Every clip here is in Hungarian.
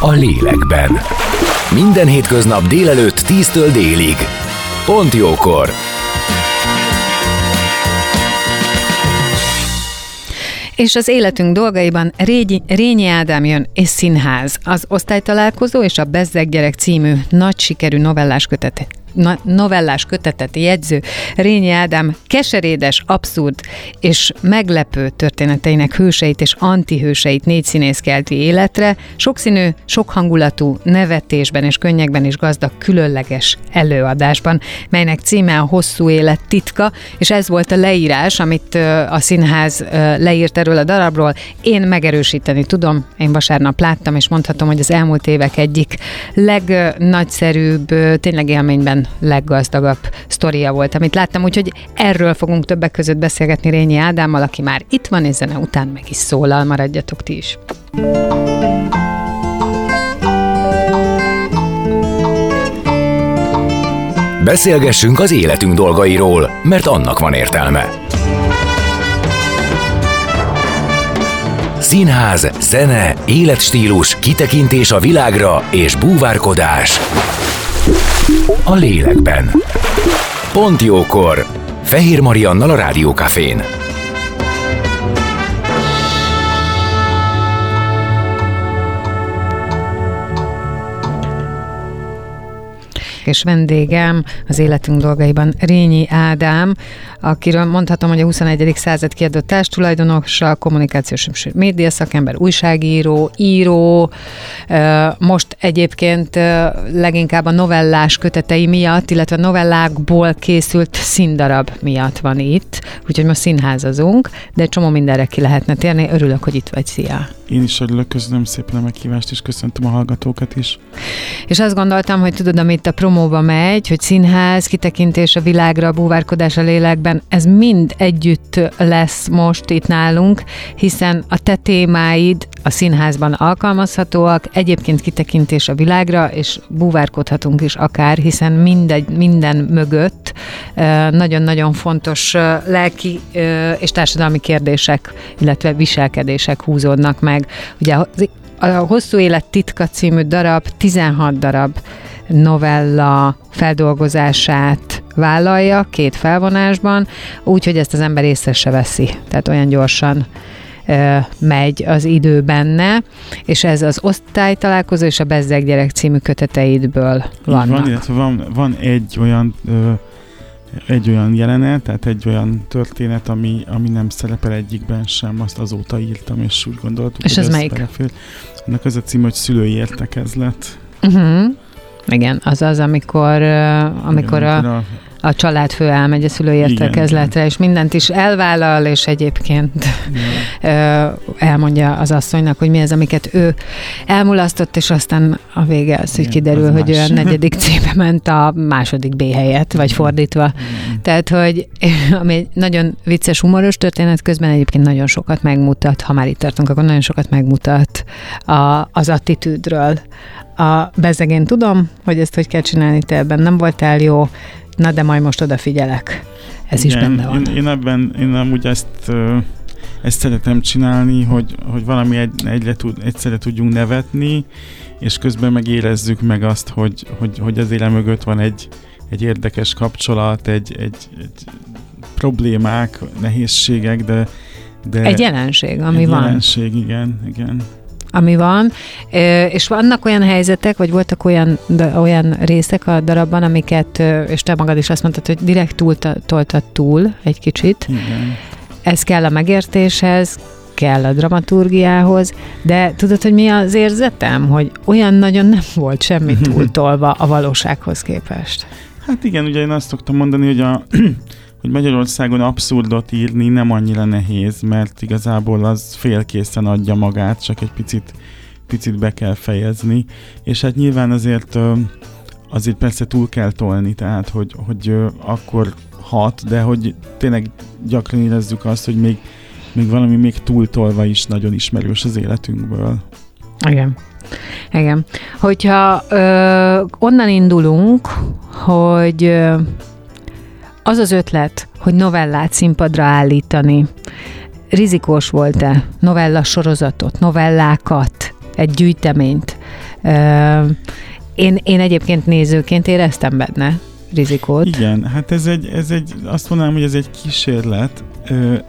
a lélekben. Minden hétköznap délelőtt 10-től délig. Pont jókor! És az életünk dolgaiban Régyi, Rényi Ádám jön és színház. Az osztálytalálkozó és a Bezzeg gyerek című nagy sikerű novellás kötet novellás kötetet jegyző Rényi Ádám keserédes, abszurd és meglepő történeteinek hőseit és antihőseit négy színész kelti életre, sokszínű, sokhangulatú, nevetésben és könnyekben is gazdag különleges előadásban, melynek címe a Hosszú élet titka, és ez volt a leírás, amit a színház leírt erről a darabról. Én megerősíteni tudom, én vasárnap láttam, és mondhatom, hogy az elmúlt évek egyik legnagyszerűbb, tényleg élményben leggazdagabb sztoria volt, amit láttam, úgyhogy erről fogunk többek között beszélgetni Rényi Ádámmal, aki már itt van, és zene után meg is szólal, maradjatok ti is. Beszélgessünk az életünk dolgairól, mert annak van értelme. Színház, zene, életstílus, kitekintés a világra és búvárkodás a lélekben. Pont jókor! Fehér Mariannal a Rádiókafén. és vendégem az életünk dolgaiban Rényi Ádám, akiről mondhatom, hogy a 21. század kiadott társtulajdonosa, kommunikációs média szakember, újságíró, író, most egyébként leginkább a novellás kötetei miatt, illetve novellákból készült színdarab miatt van itt, úgyhogy most színházazunk, de csomó mindenre ki lehetne térni. Örülök, hogy itt vagy. Szia! Én is örülök, köszönöm szépen a meghívást, és köszöntöm a hallgatókat is. És azt gondoltam, hogy tudod, amit a promóba megy, hogy színház, kitekintés a világra, búvárkodás a lélekben, ez mind együtt lesz most itt nálunk, hiszen a te témáid a színházban alkalmazhatóak, egyébként kitekintés a világra, és búvárkodhatunk is akár, hiszen mindegy, minden mögött nagyon-nagyon fontos lelki és társadalmi kérdések, illetve viselkedések húzódnak meg. Ugye a Hosszú Élet titka című darab 16 darab novella feldolgozását vállalja két felvonásban, úgyhogy ezt az ember észre se veszi. Tehát olyan gyorsan megy az idő benne, és ez az osztálytalálkozó és a Bezzeg gyerek című köteteidből vannak. Van, illetve van, van egy olyan ö, egy olyan jelenet, tehát egy olyan történet, ami, ami nem szerepel egyikben sem, azt azóta írtam, és úgy gondoltuk, és hogy ez melyik? Belefér. Ennek az a cím, hogy szülői értekezlet. Uh-huh. Igen, az az, amikor, amikor Igen, a, a a családfő elmegy a szülőértekezletre, és mindent is elvállal, és egyébként Igen. elmondja az asszonynak, hogy mi az, amiket ő elmulasztott, és aztán a vége az, hogy kiderül, az hogy más. ő a negyedik C-be ment a második B helyet, vagy fordítva. Igen. Tehát, hogy ami egy nagyon vicces, humoros történet, közben egyébként nagyon sokat megmutat, ha már itt tartunk, akkor nagyon sokat megmutat a, az attitűdről. A bezegén tudom, hogy ezt hogy kell csinálni, te ebben nem voltál jó, na de majd most odafigyelek. Ez Igen, is benne van. Én, én ebben, én amúgy ezt, ezt szeretem csinálni, hogy, hogy valami egy, egyre tud, egyszerre tudjunk nevetni, és közben meg érezzük meg azt, hogy, hogy, hogy az éle mögött van egy, egy érdekes kapcsolat, egy, egy, egy problémák, nehézségek, de, de egy jelenség, ami egy van. jelenség, igen, igen ami van, és vannak olyan helyzetek, vagy voltak olyan, olyan részek a darabban, amiket, és te magad is azt mondtad, hogy direkt túl toltad túl egy kicsit. Igen. Ez kell a megértéshez, kell a dramaturgiához, de tudod, hogy mi az érzetem, hogy olyan nagyon nem volt semmi túltolva a valósághoz képest. Hát igen, ugye én azt szoktam mondani, hogy a hogy Magyarországon abszurdot írni nem annyira nehéz, mert igazából az félkészen adja magát, csak egy picit, picit be kell fejezni. És hát nyilván azért azért persze túl kell tolni, tehát hogy, hogy akkor hat, de hogy tényleg gyakran érezzük azt, hogy még, még valami még túltolva is nagyon ismerős az életünkből. Igen. Igen. Hogyha ö, onnan indulunk, hogy ö, az az ötlet, hogy novellát színpadra állítani, rizikós volt-e novella sorozatot, novellákat, egy gyűjteményt? Én, én egyébként nézőként éreztem benne rizikót. Igen, hát ez egy, ez egy azt mondanám, hogy ez egy kísérlet,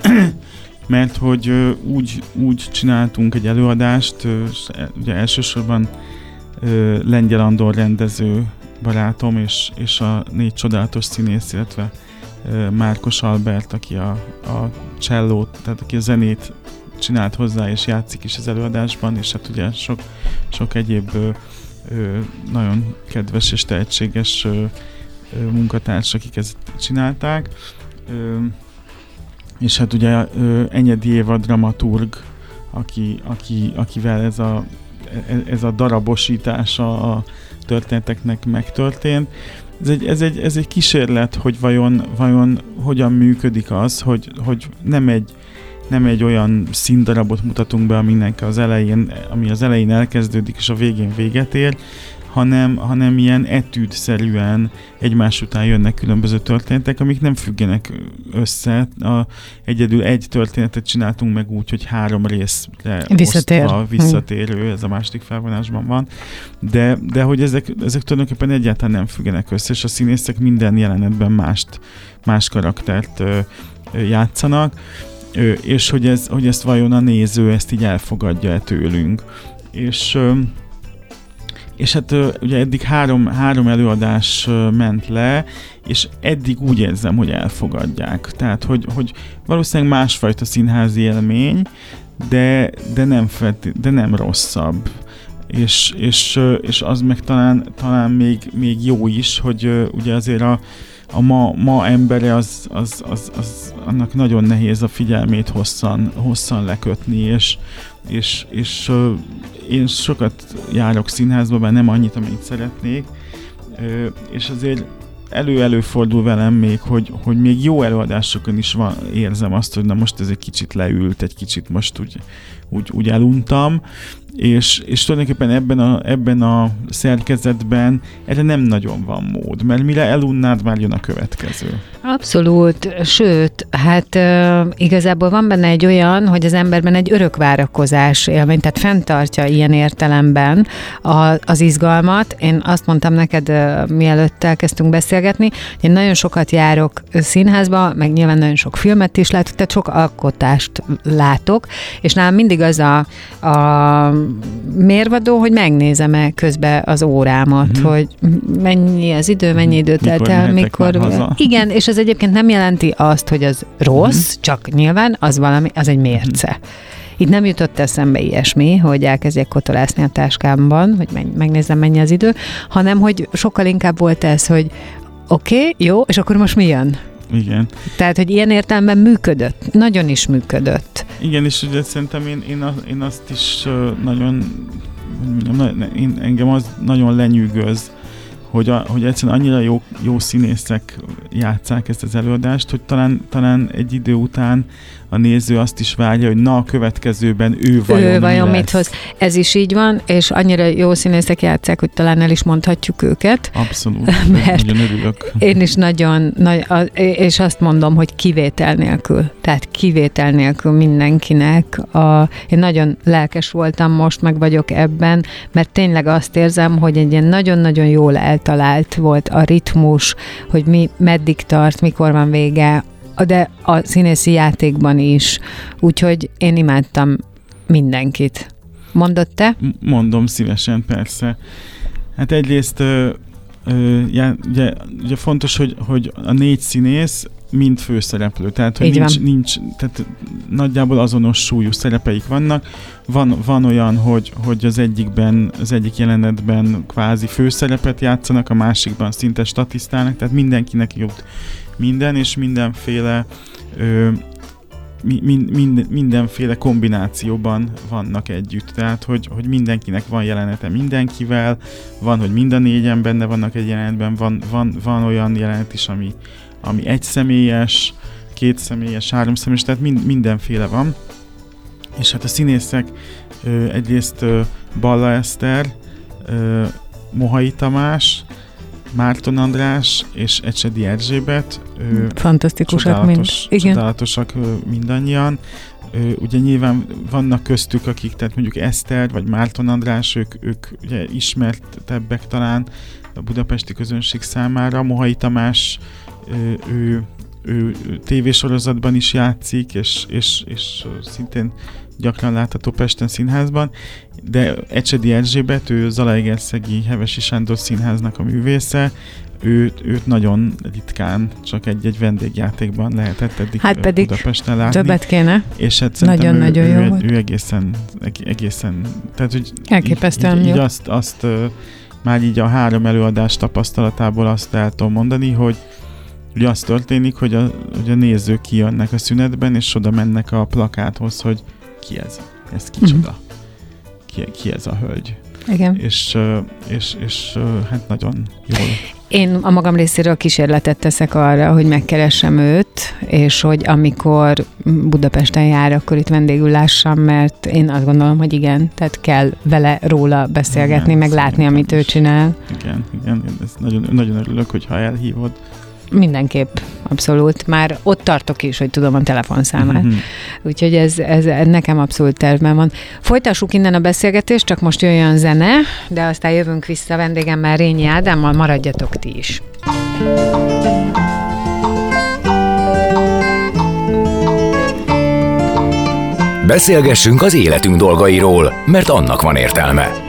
mert hogy úgy, úgy csináltunk egy előadást, ö, ugye elsősorban Lengyel Andor rendező barátom, és, és a négy csodálatos színész, illetve Márkos Albert, aki a, a csellót, tehát aki a zenét csinált hozzá, és játszik is az előadásban, és hát ugye sok, sok egyéb ö, ö, nagyon kedves és tehetséges ö, ö, munkatárs, akik ezt csinálták. Ö, és hát ugye ö, Enyedi Éva dramaturg, aki, aki, akivel ez a, e, ez a darabosítása a történeteknek megtörtént. Ez egy, ez egy, ez egy kísérlet, hogy vajon, vajon hogyan működik az, hogy, hogy nem egy nem egy olyan színdarabot mutatunk be, aminek az elején, ami az elején elkezdődik és a végén véget ér, hanem, hanem ilyen etűdszerűen egymás után jönnek különböző történetek, amik nem függenek össze. A, egyedül egy történetet csináltunk meg úgy, hogy három részre Visszatér. osztva, visszatérő, ez a második felvonásban van, de, de hogy ezek, ezek tulajdonképpen egyáltalán nem függenek össze, és a színészek minden jelenetben mást, más karaktert ö, ö, játszanak, ö, és hogy, ez, hogy ezt vajon a néző ezt így elfogadja-e tőlünk. És ö, és hát ugye eddig három, három előadás ment le, és eddig úgy érzem, hogy elfogadják. Tehát, hogy, hogy valószínűleg másfajta színházi élmény, de, de, nem, felt, de nem rosszabb. És, és, és az meg talán, talán még, még jó is, hogy ugye azért a, a ma, ma embere az, az, az, az, annak nagyon nehéz a figyelmét hosszan, hosszan lekötni, és, és, és én sokat járok színházba, bár nem annyit, amennyit szeretnék, és azért elő-előfordul velem még, hogy, hogy még jó előadásokon is van, érzem azt, hogy na most ez egy kicsit leült, egy kicsit most úgy, úgy, úgy eluntam, és, és tulajdonképpen ebben a, ebben a szerkezetben erre nem nagyon van mód, mert mire elunnád, már jön a következő. Abszolút, sőt, hát uh, igazából van benne egy olyan, hogy az emberben egy örök várakozás élmény, tehát fenntartja ilyen értelemben a, az izgalmat. Én azt mondtam neked, uh, mielőtt elkezdtünk beszélgetni, hogy én nagyon sokat járok színházba, meg nyilván nagyon sok filmet is látok, tehát sok alkotást látok, és nálam mindig az a, a mérvadó, hogy megnézem-e közben az órámat, mm-hmm. hogy mennyi az idő, mennyi idő telt el, mikor... Igen, és ez egyébként nem jelenti azt, hogy az rossz, mm-hmm. csak nyilván az valami, az egy mérce. Mm-hmm. Itt nem jutott eszembe ilyesmi, hogy elkezdjek kotolászni a táskámban, hogy megnézem mennyi az idő, hanem hogy sokkal inkább volt ez, hogy oké, okay, jó, és akkor most mi jön? Igen. Tehát, hogy ilyen értelemben működött, nagyon is működött. Igen, és ugye szerintem én, én, én azt is nagyon, mondjam, én, engem az nagyon lenyűgöz, hogy, a, hogy egyszerűen annyira jó, jó színészek játszák ezt az előadást, hogy talán, talán egy idő után a néző azt is várja, hogy na a következőben ő vajon, ő vajon mi mit hoz. Ez is így van, és annyira jó színészek játszák, hogy talán el is mondhatjuk őket. Abszolút, mert nagyon örülök. Én is nagyon, nagy, és azt mondom, hogy kivétel nélkül. Tehát kivétel nélkül mindenkinek. A, én nagyon lelkes voltam most, meg vagyok ebben, mert tényleg azt érzem, hogy egy ilyen nagyon-nagyon jól eltalált volt a ritmus, hogy mi meddig tart, mikor van vége, de a színészi játékban is. Úgyhogy én imádtam mindenkit. Mondod te? Mondom szívesen, persze. Hát egyrészt ö, ö, já, ugye, ugye fontos, hogy, hogy a négy színész mind főszereplő, tehát hogy nincs, nincs, tehát nagyjából azonos súlyú szerepeik vannak. Van, van olyan, hogy, hogy az egyikben, az egyik jelenetben kvázi főszerepet játszanak, a másikban szinte statisztálnak, tehát mindenkinek jut minden, és mindenféle ö, mi, mind, mind, mindenféle kombinációban vannak együtt. Tehát, hogy, hogy mindenkinek van jelenete mindenkivel, van, hogy mind a négyen benne vannak egy jelenetben, van, van, van olyan jelenet is, ami, ami személyes, három személyes, tehát mind, mindenféle van. És hát a színészek ö, egyrészt ö, Balla Eszter, ö, Mohai Tamás, Márton András és Ecsedi Erzsébet. Fantasztikusak mind. Igen. Csodálatosak mindannyian. Ugye nyilván vannak köztük, akik, tehát mondjuk Eszter vagy Márton András, ők, ők ugye ismertebbek talán a budapesti közönség számára. Mohai Tamás, ő, ő, ő tévésorozatban is játszik, és, és, és szintén gyakran látható Pesten színházban, de Ecsedi Erzsébet, ő Zalaegerszegi Hevesi Sándor színháznak a művésze, őt, őt nagyon ritkán csak egy-egy vendégjátékban lehetett eddig hát pedig Budapesten látni. többet kéne. És hát Nagyon-nagyon ő, jó ő, volt. ő, egészen, egészen, tehát hogy Elképesztően így, így jó. azt, azt már így a három előadás tapasztalatából azt el tudom mondani, hogy ugye az történik, hogy a, hogy a nézők kijönnek a szünetben, és oda mennek a plakáthoz, hogy ki ez? Ez kicsoda? Mhm. Ki, ki ez a hölgy? Igen. És, és, és hát nagyon jól. Én a magam részéről kísérletet teszek arra, hogy megkeressem őt, és hogy amikor Budapesten jár, akkor itt vendégül lássam, mert én azt gondolom, hogy igen, tehát kell vele róla beszélgetni, Igen, meg látni, amit ő is. csinál. Igen, igen, ez nagyon, nagyon örülök, hogyha elhívod. Mindenképp, abszolút. Már ott tartok is, hogy tudom a telefonszámát. Mhm. Úgyhogy ez, ez nekem abszolút tervben van. Folytassuk innen a beszélgetést, csak most jöjjön zene, de aztán jövünk vissza vendégemmel Rényi Ádámmal, maradjatok ti is. Beszélgessünk az életünk dolgairól, mert annak van értelme.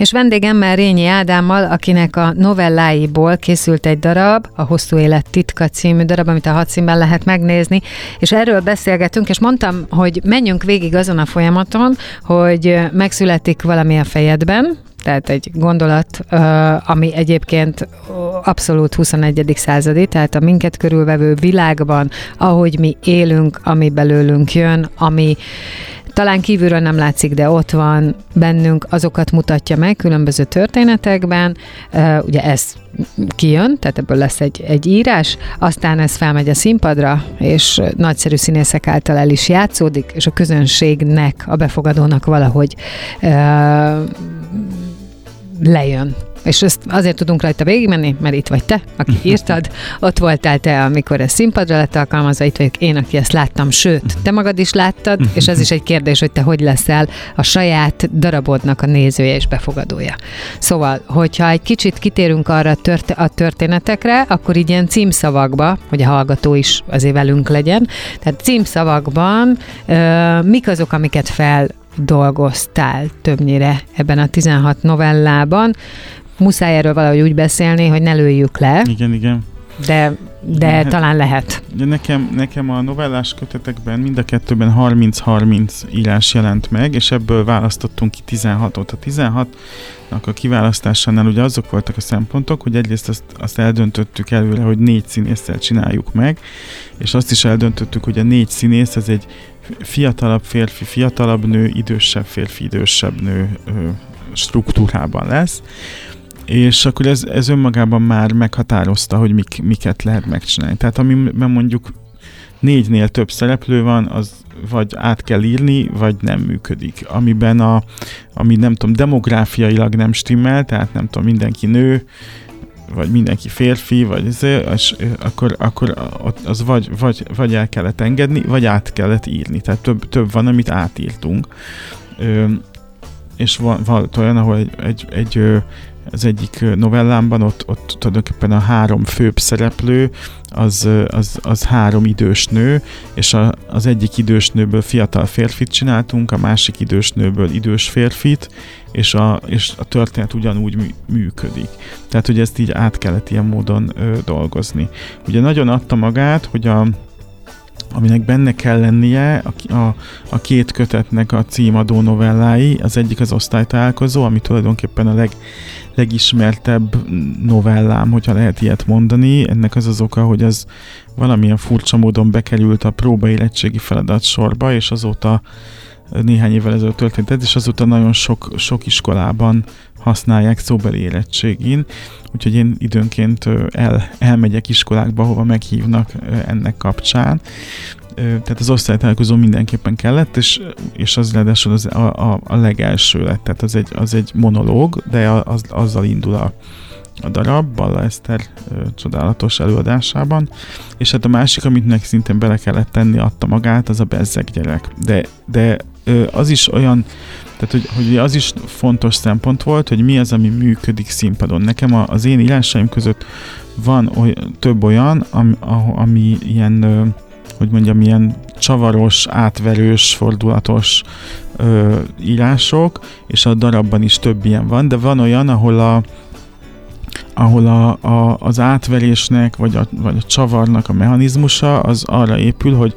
És vendégemmel Rényi Ádámmal, akinek a novelláiból készült egy darab, a Hosszú Élet titka című darab, amit a hadszínben lehet megnézni, és erről beszélgetünk, és mondtam, hogy menjünk végig azon a folyamaton, hogy megszületik valami a fejedben, tehát egy gondolat, ami egyébként abszolút 21. századi, tehát a minket körülvevő világban, ahogy mi élünk, ami belőlünk jön, ami talán kívülről nem látszik, de ott van bennünk, azokat mutatja meg különböző történetekben. Ugye ez kijön, tehát ebből lesz egy, egy írás, aztán ez felmegy a színpadra, és nagyszerű színészek által el is játszódik, és a közönségnek, a befogadónak valahogy lejön. És ezt azért tudunk rajta végigmenni, mert itt vagy te, aki írtad, ott voltál te, amikor ez színpadra lett alkalmazva, itt vagyok én, aki ezt láttam, sőt, te magad is láttad, és ez is egy kérdés, hogy te hogy leszel a saját darabodnak a nézője és befogadója. Szóval, hogyha egy kicsit kitérünk arra a tört- a történetekre, akkor így ilyen címszavakba, hogy a hallgató is azért velünk legyen, tehát címszavakban mik azok, amiket fel dolgoztál többnyire ebben a 16 novellában. Muszáj erről valahogy úgy beszélni, hogy ne lőjük le, Igen, igen. de, de Hát- talán lehet. Ugye nekem, nekem a novellás kötetekben mind a kettőben 30-30 írás jelent meg, és ebből választottunk ki 16-ot. A 16-nak a kiválasztásánál ugye azok voltak a szempontok, hogy egyrészt azt, azt eldöntöttük előre, hogy négy színésszel csináljuk meg, és azt is eldöntöttük, hogy a négy színész ez egy fiatalabb férfi, fiatalabb nő, idősebb férfi, idősebb nő struktúrában lesz. És akkor ez, ez önmagában már meghatározta, hogy mik, miket lehet megcsinálni. Tehát amiben mondjuk négynél több szereplő van, az vagy át kell írni, vagy nem működik. Amiben a, ami nem tudom, demográfiailag nem stimmel, tehát nem tudom, mindenki nő, vagy mindenki férfi, vagy ez, és akkor, akkor az vagy, vagy, vagy el kellett engedni, vagy át kellett írni. Tehát több, több van, amit átírtunk. Ö, és van, van olyan, ahol egy, egy, egy, az egyik novellámban, ott, ott tulajdonképpen a három főbb szereplő, az, az, az három idős nő, és a, az egyik idős nőből fiatal férfit csináltunk, a másik idős nőből idős férfit, és a, és a történet ugyanúgy működik. Tehát, hogy ezt így át kellett ilyen módon ö, dolgozni. Ugye nagyon adta magát, hogy a, aminek benne kell lennie a, a, a két kötetnek a címadó novellái. Az egyik az osztálytalálkozó, ami tulajdonképpen a leg, legismertebb novellám, hogyha lehet ilyet mondani. Ennek az az oka, hogy ez valamilyen furcsa módon bekerült a próbaérettségi feladat sorba, és azóta néhány évvel ezelőtt történt ez, és azóta nagyon sok, sok iskolában használják szóbeli érettségén, úgyhogy én időnként el, elmegyek iskolákba, hova meghívnak ennek kapcsán. Tehát az osztálytalálkozó mindenképpen kellett, és, és az ráadásul az a, a, a legelső lett, tehát az egy, az egy monológ, de az, azzal indul a, a darab, Balla Eszter ö, csodálatos előadásában, és hát a másik, amit nek szintén bele kellett tenni, adta magát, az a bezzeg gyerek. De, de ö, az is olyan, tehát hogy, hogy az is fontos szempont volt, hogy mi az, ami működik színpadon. Nekem a, az én írásaim között van oly, több olyan, ami, ami ilyen, ö, hogy mondjam, ilyen csavaros, átverős, fordulatos ö, írások, és a darabban is több ilyen van, de van olyan, ahol a, ahol a, a, az átverésnek, vagy a, vagy a csavarnak a mechanizmusa az arra épül, hogy,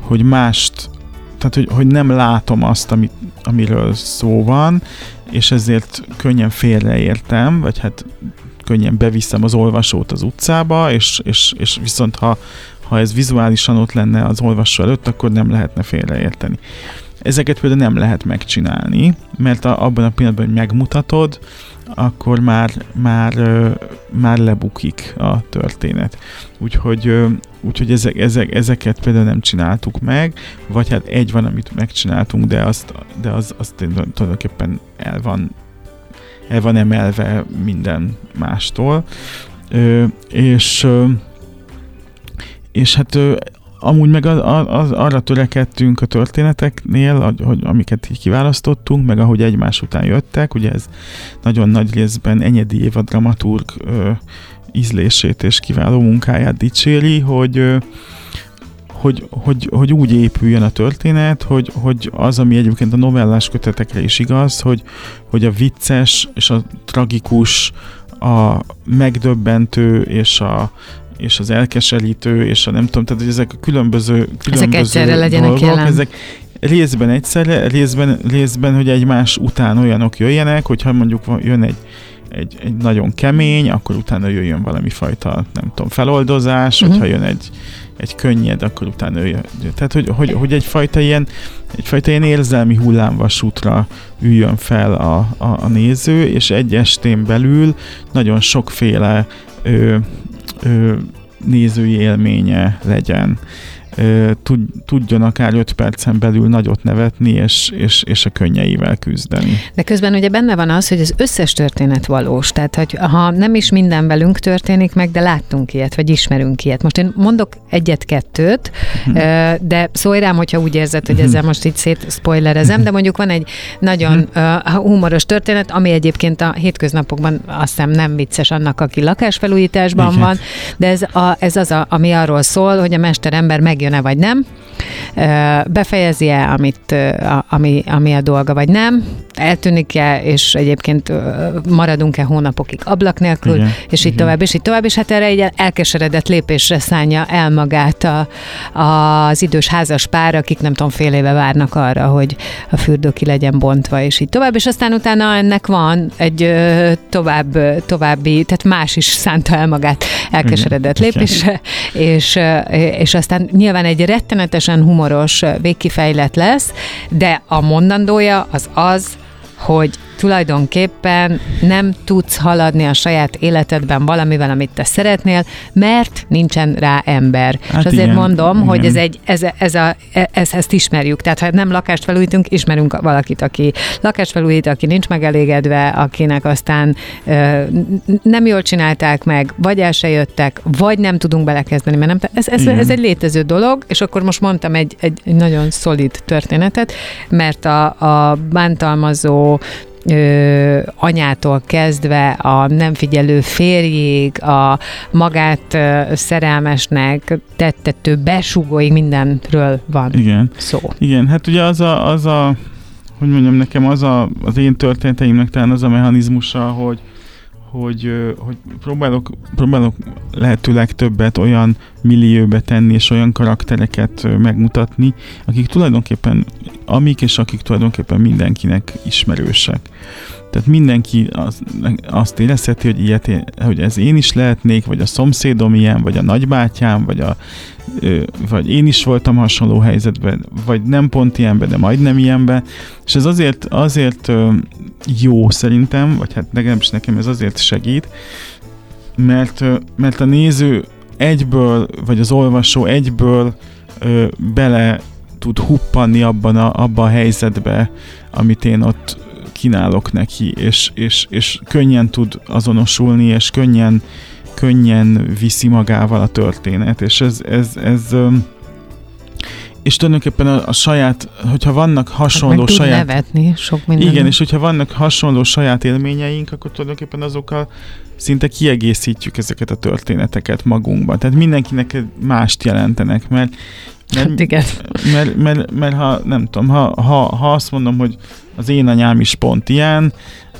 hogy mást, tehát hogy, hogy nem látom azt, amit, amiről szó van, és ezért könnyen félreértem, vagy hát könnyen beviszem az olvasót az utcába, és, és, és viszont ha, ha ez vizuálisan ott lenne az olvasó előtt, akkor nem lehetne félreérteni. Ezeket például nem lehet megcsinálni, mert a, abban a pillanatban, hogy megmutatod, akkor már, már, már lebukik a történet. Úgyhogy, úgyhogy ezek, ezek, ezeket például nem csináltuk meg, vagy hát egy van, amit megcsináltunk, de, azt, de az, az tulajdonképpen el van, el van emelve minden mástól. És és hát amúgy meg az, az, arra törekedtünk a történeteknél, hogy amiket így kiválasztottunk, meg ahogy egymás után jöttek, ugye ez nagyon nagy részben Enyedi Éva dramaturg ö, ízlését és kiváló munkáját dicséri, hogy ö, hogy, hogy, hogy úgy épüljön a történet, hogy, hogy az, ami egyébként a novellás kötetekre is igaz, hogy, hogy a vicces és a tragikus, a megdöbbentő és a, és az elkeserítő, és a nem tudom, tehát hogy ezek a különböző, különböző ezek egyszerre legyenek dolgok, jelen. ezek részben egyszerre, részben, részben, hogy egymás után olyanok jöjjenek, hogyha mondjuk jön egy, egy, egy nagyon kemény, akkor utána jöjjön valami fajta, nem tudom, feloldozás, uh-huh. hogyha jön egy, egy könnyed, akkor utána jöjjön. Tehát, hogy, hogy, hogy egyfajta ilyen, egyfajta ilyen érzelmi hullámvasútra üljön fel a, a, a néző, és egy estén belül nagyon sokféle ö, ö, nézői élménye legyen tudjon akár 5 percen belül nagyot nevetni, és, és, és a könnyeivel küzdeni. De közben ugye benne van az, hogy az összes történet valós, tehát hogy ha nem is minden velünk történik meg, de láttunk ilyet, vagy ismerünk ilyet. Most én mondok egyet-kettőt, hm. de szólj rám, hogyha úgy érzed, hogy ezzel most itt szét spoilerezem, de mondjuk van egy nagyon hm. humoros történet, ami egyébként a hétköznapokban azt hiszem nem vicces annak, aki lakásfelújításban Igen. van, de ez, a, ez az, a, ami arról szól, hogy a mesterember megjön megjön-e vagy nem, befejezi-e, amit, ami, ami a dolga, vagy nem, eltűnik-e, és egyébként maradunk-e hónapokig ablak nélkül, igen, és így igen. tovább, és így tovább, és hát erre egy elkeseredett lépésre szánja el magát a, az idős házas pár, akik nem tudom, fél éve várnak arra, hogy a fürdő ki legyen bontva, és így tovább, és aztán utána ennek van egy tovább, további, tehát más is szánta el magát elkeseredett igen, lépésre, és, és aztán nyilván egy rettenetesen humoros végkifejlet lesz, de a mondandója az az, hogy tulajdonképpen nem tudsz haladni a saját életedben valamivel, amit te szeretnél, mert nincsen rá ember. Hát és azért igen, mondom, igen. hogy ez egy, ez, ez a, ez, ezt ismerjük. Tehát ha nem lakást felújítunk, ismerünk valakit, aki lakást felújít, aki nincs megelégedve, akinek aztán ö, nem jól csinálták meg, vagy el se jöttek, vagy nem tudunk belekezdeni, mert nem, ez, ez, ez egy létező dolog, és akkor most mondtam egy, egy, egy nagyon szolid történetet, mert a, a bántalmazó ö, anyától kezdve a nem figyelő férjig, a magát ö, szerelmesnek tettető besugóig mindenről van Igen. szó. Igen, hát ugye az a, az a hogy mondjam, nekem az a, az én történeteimnek talán az a mechanizmusa, hogy, hogy, hogy próbálok, próbálok lehetőleg többet olyan millióbe tenni, és olyan karaktereket megmutatni, akik tulajdonképpen, amik és akik tulajdonképpen mindenkinek ismerősek. Tehát mindenki az, azt érezheti, hogy, ilyet, hogy ez én is lehetnék, vagy a szomszédom ilyen, vagy a nagybátyám, vagy, a, vagy én is voltam hasonló helyzetben, vagy nem pont ilyenben, de majdnem ilyenben. És ez azért, azért jó szerintem, vagy hát legalábbis nekem ez azért segít, mert, mert a néző egyből, vagy az olvasó egyből ö, bele tud huppanni abban a, abba a helyzetbe, amit én ott kínálok neki, és, és, és könnyen tud azonosulni, és könnyen, könnyen viszi magával a történet, és ez, ez, ez és tulajdonképpen a, a saját, hogyha vannak hasonló Hát Meg saját nevetni sok minden. igen, és hogyha vannak hasonló saját élményeink, akkor tulajdonképpen azokkal szinte kiegészítjük ezeket a történeteket magunkban. Tehát mindenkinek mást jelentenek, mert Hát mert, igen. mert, mert, mert ha nem tudom, ha, ha, ha azt mondom, hogy az én anyám is pont ilyen,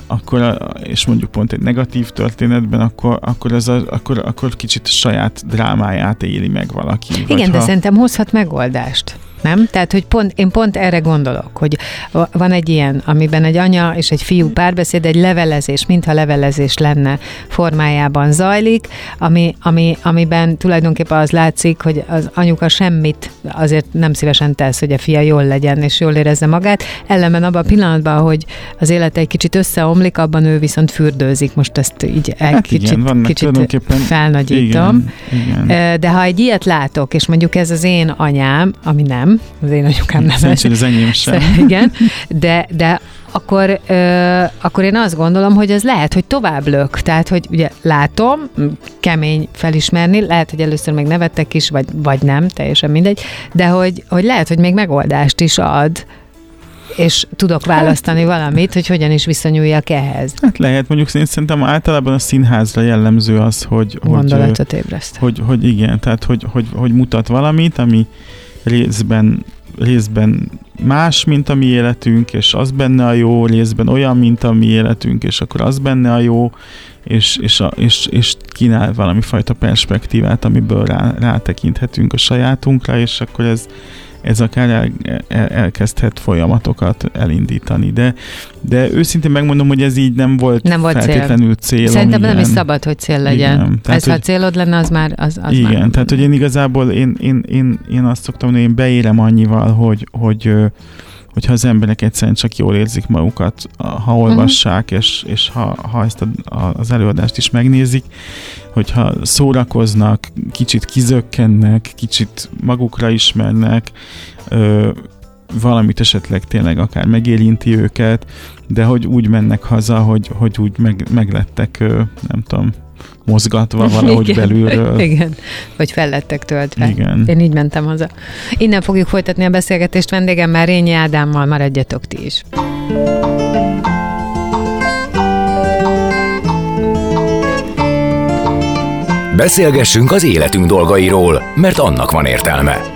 akkor, a- és mondjuk pont egy negatív történetben, akkor, akkor, ez a, akkor, akkor kicsit saját drámáját éli meg valaki. Igen, de ha, szerintem hozhat megoldást. Nem? Tehát, hogy pont, én pont erre gondolok, hogy va- van egy ilyen, amiben egy anya és egy fiú párbeszéd, egy levelezés, mintha levelezés lenne formájában zajlik, ami, ami, amiben tulajdonképpen az látszik, hogy az anyuka semmit azért nem szívesen tesz, hogy a fia jól legyen és jól érezze magát. Ellenben abban a pillanatban, hogy az élete egy kicsit összeomlik, abban ő viszont fürdőzik. Most ezt így egy Hát kicsit, igen, vannak kicsit felnagyítom. igen, igen. De ha egy ilyet látok, és mondjuk ez az én anyám, ami nem, az én anyukám nem Szerencsére az enyém sem. Igen, de, de akkor, ö, akkor én azt gondolom, hogy ez lehet, hogy tovább lök. Tehát, hogy ugye látom, kemény felismerni, lehet, hogy először még nevettek is, vagy, vagy nem, teljesen mindegy, de hogy, hogy lehet, hogy még megoldást is ad, és tudok választani valamit, hogy hogyan is viszonyuljak ehhez. Hát lehet, mondjuk én szerintem általában a színházra jellemző az, hogy, hogy, Gondolatot ébreszt. hogy, hogy igen, tehát hogy, hogy, hogy mutat valamit, ami részben, részben más, mint a mi életünk, és az benne a jó, részben olyan, mint a mi életünk, és akkor az benne a jó, és, és, a, és, és kínál valami fajta perspektívát, amiből rá, rátekinthetünk a sajátunkra, és akkor ez, ez akár el, el, elkezdhet folyamatokat elindítani. De, de őszintén megmondom, hogy ez így nem volt, Nem volt cél. feltétlenül cél. Szerintem nem igen. is szabad, hogy cél legyen. Igen, tehát, Ez, ha hogy- célod lenne, az már... Az, az Igen, már... tehát hogy én igazából én, én, én, én azt szoktam mondani, hogy én beérem annyival, hogy, hogy ö, hogyha az emberek egyszerűen csak jól érzik magukat, ha olvassák, és, és ha, ha ezt a, a, az előadást is megnézik, hogyha szórakoznak, kicsit kizökkennek, kicsit magukra ismernek, ö, valamit esetleg tényleg akár megérinti őket, de hogy úgy mennek haza, hogy, hogy úgy meg, meglettek, nem tudom, mozgatva valahogy Igen. belülről. Igen, vagy fellettek töltve. Igen. Én így mentem haza. Innen fogjuk folytatni a beszélgetést vendégemmel, Rényi Ádámmal, maradjatok ti is. Beszélgessünk az életünk dolgairól, mert annak van értelme.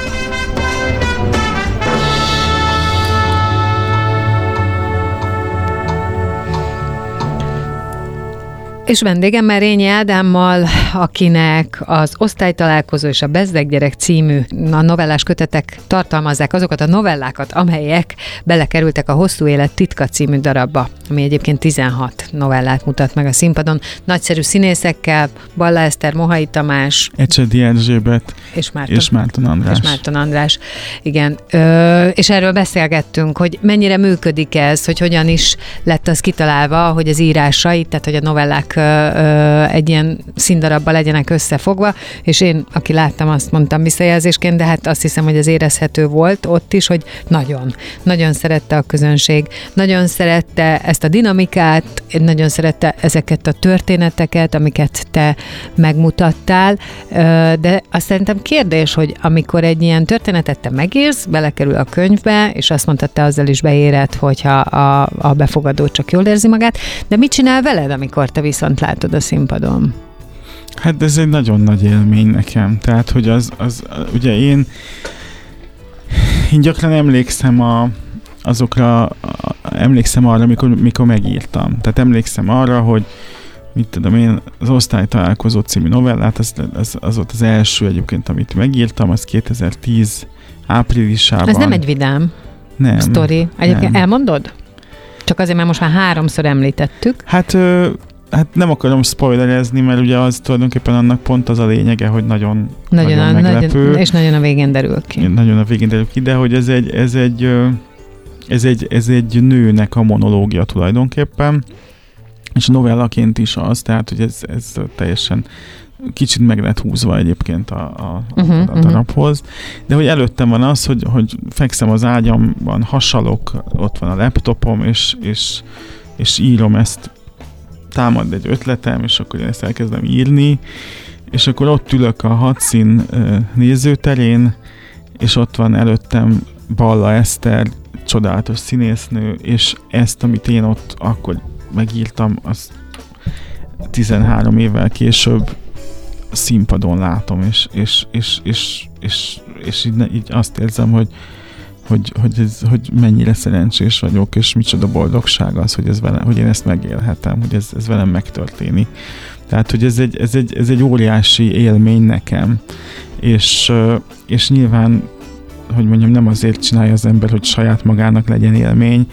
És vendégemmel Rényi Ádámmal, akinek az Osztálytalálkozó és a Bezdeg gyerek című a novellás kötetek tartalmazzák azokat a novellákat, amelyek belekerültek a Hosszú Élet titka című darabba, ami egyébként 16 novellát mutat meg a színpadon. Nagyszerű színészekkel, Balla Eszter, Mohai Tamás Ecsedi Erzsébet és Márton. és Márton András. És Márton András, igen. Ö, és erről beszélgettünk, hogy mennyire működik ez, hogy hogyan is lett az kitalálva, hogy az írásai, tehát hogy a novellák egy ilyen színdarabba legyenek összefogva, és én, aki láttam, azt mondtam visszajelzésként, de hát azt hiszem, hogy ez érezhető volt ott is, hogy nagyon, nagyon szerette a közönség, nagyon szerette ezt a dinamikát, nagyon szerette ezeket a történeteket, amiket te megmutattál, de azt szerintem kérdés, hogy amikor egy ilyen történetet te megírsz, belekerül a könyvbe, és azt mondtad, te azzal is beéred, hogyha a, a befogadó csak jól érzi magát, de mit csinál veled, amikor te viszont látod a színpadon? Hát ez egy nagyon nagy élmény nekem. Tehát, hogy az, az ugye én én gyakran emlékszem a, azokra, a, emlékszem arra, mikor, mikor megírtam. Tehát emlékszem arra, hogy mit tudom én, az Osztálytalálkozó című novellát, az, az, az volt az első egyébként, amit megírtam, az 2010 áprilisában. Ez nem egy vidám nem, sztori. Egyébként nem. elmondod? Csak azért, mert most már háromszor említettük. Hát, hát nem akarom spoilerezni, mert ugye az tulajdonképpen annak pont az a lényege, hogy nagyon, nagyon, nagyon a, meglepő. Nagyon, és nagyon a végén derül ki. Nagyon a végén derül ki, de hogy ez egy, ez egy, ez egy, ez egy nőnek a monológia tulajdonképpen, és novellaként is az, tehát hogy ez, ez teljesen kicsit meg lett húzva egyébként a, a, uh-huh, a, mhm. darabhoz, de hogy előttem van az, hogy, hogy fekszem az ágyamban, hasalok, ott van a laptopom, és, és, és írom ezt, támad egy ötletem, és akkor én ezt elkezdem írni, és akkor ott ülök a hadszín nézőterén, és ott van előttem Balla Eszter, csodálatos színésznő, és ezt, amit én ott akkor megírtam, az 13 évvel később színpadon látom, és, és, és, és, és, és így, így azt érzem, hogy, hogy, hogy, ez, hogy mennyire szerencsés vagyok, és micsoda boldogság az, hogy, ez velem, hogy én ezt megélhetem, hogy ez, ez velem megtörténik. Tehát, hogy ez egy, ez, egy, ez egy óriási élmény nekem, és, és nyilván, hogy mondjam, nem azért csinálja az ember, hogy saját magának legyen élmény,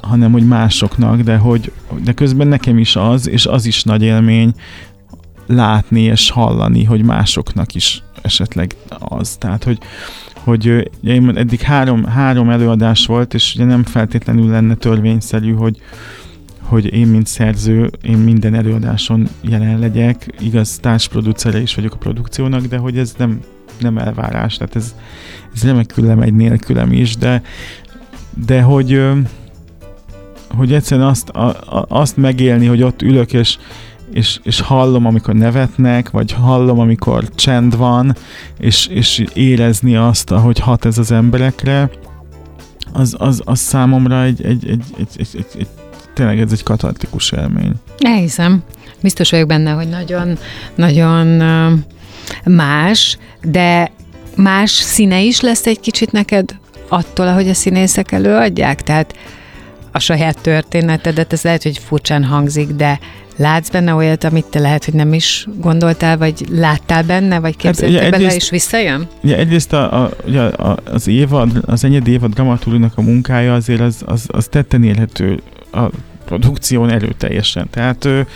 hanem hogy másoknak, de hogy de közben nekem is az, és az is nagy élmény, látni és hallani, hogy másoknak is esetleg az. Tehát, hogy, hogy én eddig három, három előadás volt, és ugye nem feltétlenül lenne törvényszerű, hogy, hogy én, mint szerző, én minden előadáson jelen legyek. Igaz, társproducere is vagyok a produkciónak, de hogy ez nem, nem elvárás, tehát ez, ez remekül egy nélkülem is, de, de hogy, hogy egyszerűen azt, a, a, azt megélni, hogy ott ülök, és, és, és hallom, amikor nevetnek, vagy hallom, amikor csend van, és, és érezni azt, ahogy hat ez az emberekre, az, az, az számomra egy, egy, egy, egy, egy, egy, egy tényleg ez egy katartikus élmény. Elhiszem. Biztos vagyok benne, hogy nagyon, nagyon más, de más színe is lesz egy kicsit neked attól, ahogy a színészek előadják? Tehát a saját történetedet, ez lehet, hogy furcsán hangzik, de Látsz benne olyat, amit te lehet, hogy nem is gondoltál, vagy láttál benne, vagy képzeltél hát, bele, és visszajön? Ugye egyrészt a, a, ugye az évad, az enyedi évad dramaturgnak a munkája azért az, az, az tetten érhető a produkción erőteljesen. Tehát ő,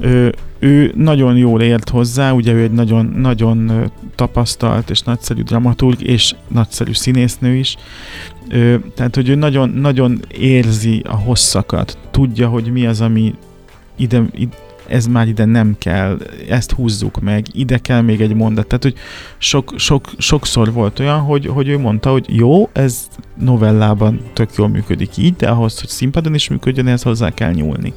ő, ő nagyon jól ért hozzá, ugye ő egy nagyon, nagyon tapasztalt és nagyszerű dramaturg, és nagyszerű színésznő is, tehát, hogy ő nagyon, nagyon érzi a hosszakat, tudja, hogy mi az, ami ide, ide ez már ide nem kell, ezt húzzuk meg, ide kell még egy mondat. Tehát, hogy sok, sok, sokszor volt olyan, hogy, hogy ő mondta, hogy jó, ez novellában tök jól működik így, de ahhoz, hogy színpadon is működjön, ehhez hozzá kell nyúlni.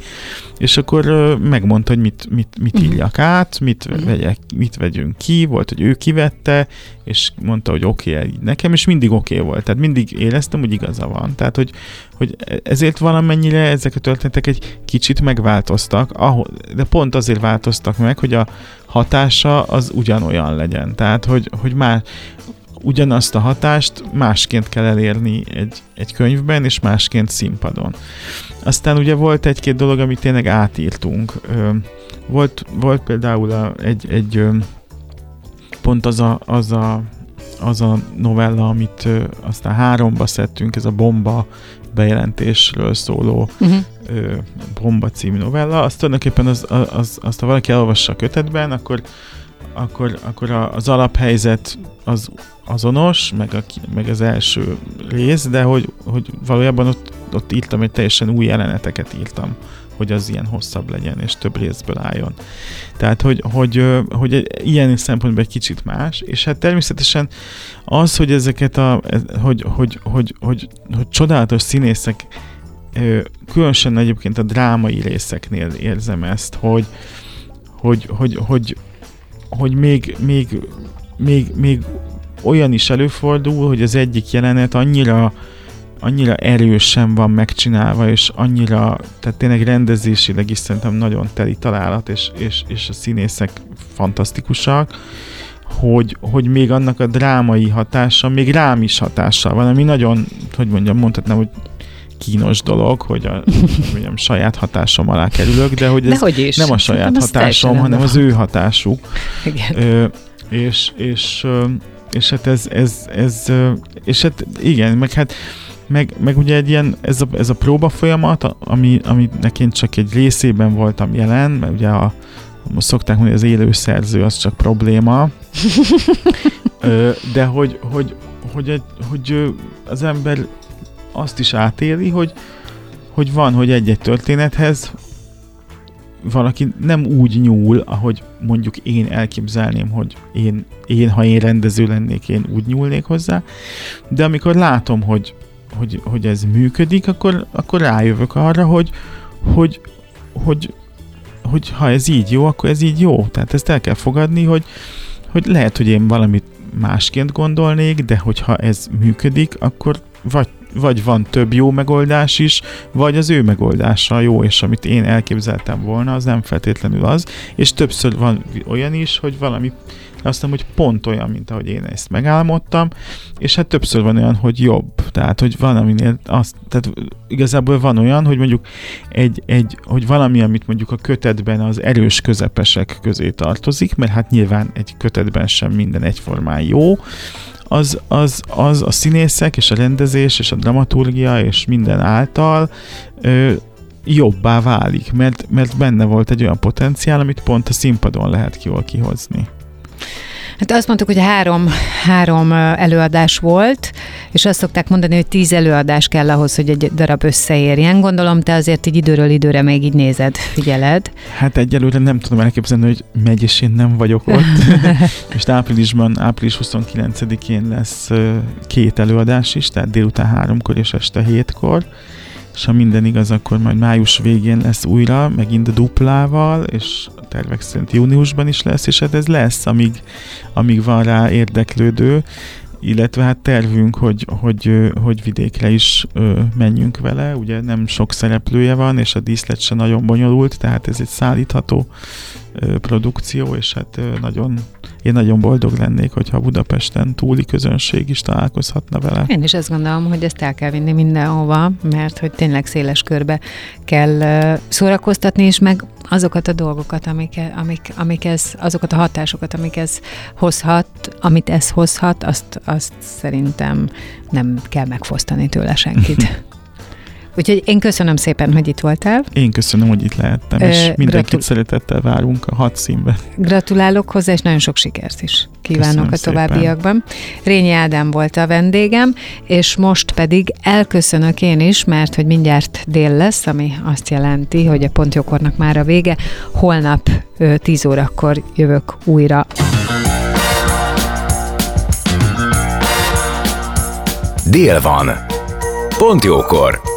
És akkor megmondta, hogy mit, mit, mit uh-huh. írjak át, mit, uh-huh. vegyek, mit vegyünk ki, volt, hogy ő kivette, és mondta, hogy oké, okay, nekem is mindig oké okay volt, tehát mindig éreztem, hogy igaza van. Tehát, hogy, hogy ezért valamennyire ezek a történetek egy kicsit megváltoztak, ahol, de pont azért változtak meg, hogy a hatása az ugyanolyan legyen. Tehát, hogy, hogy már ugyanazt a hatást másként kell elérni egy, egy könyvben, és másként színpadon. Aztán ugye volt egy-két dolog, amit tényleg átírtunk. Volt, volt például a, egy, egy pont az a, az a az a novella, amit ö, aztán háromba szedtünk, ez a bomba bejelentésről szóló uh-huh. ö, bomba című novella, azt tulajdonképpen az, az, az, azt, ha valaki elolvassa a kötetben, akkor, akkor, akkor az alaphelyzet az azonos, meg, a, meg az első rész, de hogy, hogy valójában ott ott írtam egy teljesen új jeleneteket írtam hogy az ilyen hosszabb legyen, és több részből álljon. Tehát, hogy, hogy, hogy ilyen szempontból egy kicsit más, és hát természetesen az, hogy ezeket a, hogy, hogy, hogy, hogy, hogy csodálatos színészek, különösen egyébként a drámai részeknél érzem ezt, hogy, hogy, hogy, hogy, hogy még, még, még, még olyan is előfordul, hogy az egyik jelenet annyira annyira erősen van megcsinálva, és annyira, tehát tényleg rendezésileg is szerintem nagyon teli találat, és, és, és a színészek fantasztikusak, hogy, hogy még annak a drámai hatása, még rám is hatással van, ami nagyon, hogy mondjam, mondhatnám, hogy kínos dolog, hogy a mondjam, saját hatásom alá kerülök, de hogy ez hogy is. nem a saját nem hatásom, hanem az ő hatásuk. Igen. Ö, és, és, és hát ez, ez, ez, és hát igen, meg hát meg, meg ugye egy ilyen, ez a, ez a próba folyamat, ami, aminek én csak egy részében voltam jelen, mert ugye a, most szokták mondani, az élő szerző az csak probléma, de hogy, hogy, hogy, egy, hogy az ember azt is átéli, hogy, hogy van, hogy egy-egy történethez valaki nem úgy nyúl, ahogy mondjuk én elképzelném, hogy én, én, ha én rendező lennék, én úgy nyúlnék hozzá, de amikor látom, hogy, hogy, hogy ez működik, akkor, akkor rájövök arra, hogy, hogy, hogy, hogy ha ez így jó, akkor ez így jó. Tehát ezt el kell fogadni, hogy, hogy lehet, hogy én valamit másként gondolnék, de hogyha ez működik, akkor vagy, vagy van több jó megoldás is, vagy az ő megoldása jó, és amit én elképzeltem volna, az nem feltétlenül az, és többször van olyan is, hogy valami azt mondom, hogy pont olyan, mint ahogy én ezt megálmodtam, és hát többször van olyan, hogy jobb. Tehát, hogy van, aminél azt, tehát igazából van olyan, hogy mondjuk egy, egy, hogy valami, amit mondjuk a kötetben az erős közepesek közé tartozik, mert hát nyilván egy kötetben sem minden egyformán jó, az, az, az a színészek és a rendezés és a dramaturgia és minden által ö, jobbá válik, mert, mert benne volt egy olyan potenciál, amit pont a színpadon lehet jól kihozni. Hát azt mondtuk, hogy három, három előadás volt, és azt szokták mondani, hogy tíz előadás kell ahhoz, hogy egy darab összeérjen. Gondolom, te azért így időről időre még így nézed, figyeled. Hát egyelőre nem tudom elképzelni, hogy megy, és én nem vagyok ott. Most áprilisban, április 29-én lesz két előadás is, tehát délután háromkor és este hétkor és ha minden igaz, akkor majd május végén lesz újra, megint a duplával, és tervek szerint júniusban is lesz, és hát ez lesz, amíg, amíg van rá érdeklődő, illetve hát tervünk, hogy, hogy, hogy vidékre is ö, menjünk vele, ugye nem sok szereplője van, és a díszlet se nagyon bonyolult, tehát ez egy szállítható produkció, és hát nagyon én nagyon boldog lennék, hogyha Budapesten túli közönség is találkozhatna vele. Én is azt gondolom, hogy ezt el kell vinni mindenhova, mert hogy tényleg széles körbe kell szórakoztatni, és meg azokat a dolgokat, amik, amik, amik ez, azokat a hatásokat, amik ez hozhat, amit ez hozhat, azt, azt szerintem nem kell megfosztani tőle senkit. Úgyhogy én köszönöm szépen, hogy itt voltál. Én köszönöm, hogy itt lehettem, és mindenkit gratul- szeretettel várunk a hat színben. Gratulálok hozzá, és nagyon sok sikert is kívánok köszönöm a továbbiakban. Szépen. Rényi Ádám volt a vendégem, és most pedig elköszönök én is, mert hogy mindjárt dél lesz, ami azt jelenti, hogy a pontjókornak már a vége. Holnap 10 órakor jövök újra. Dél van. Pont jókor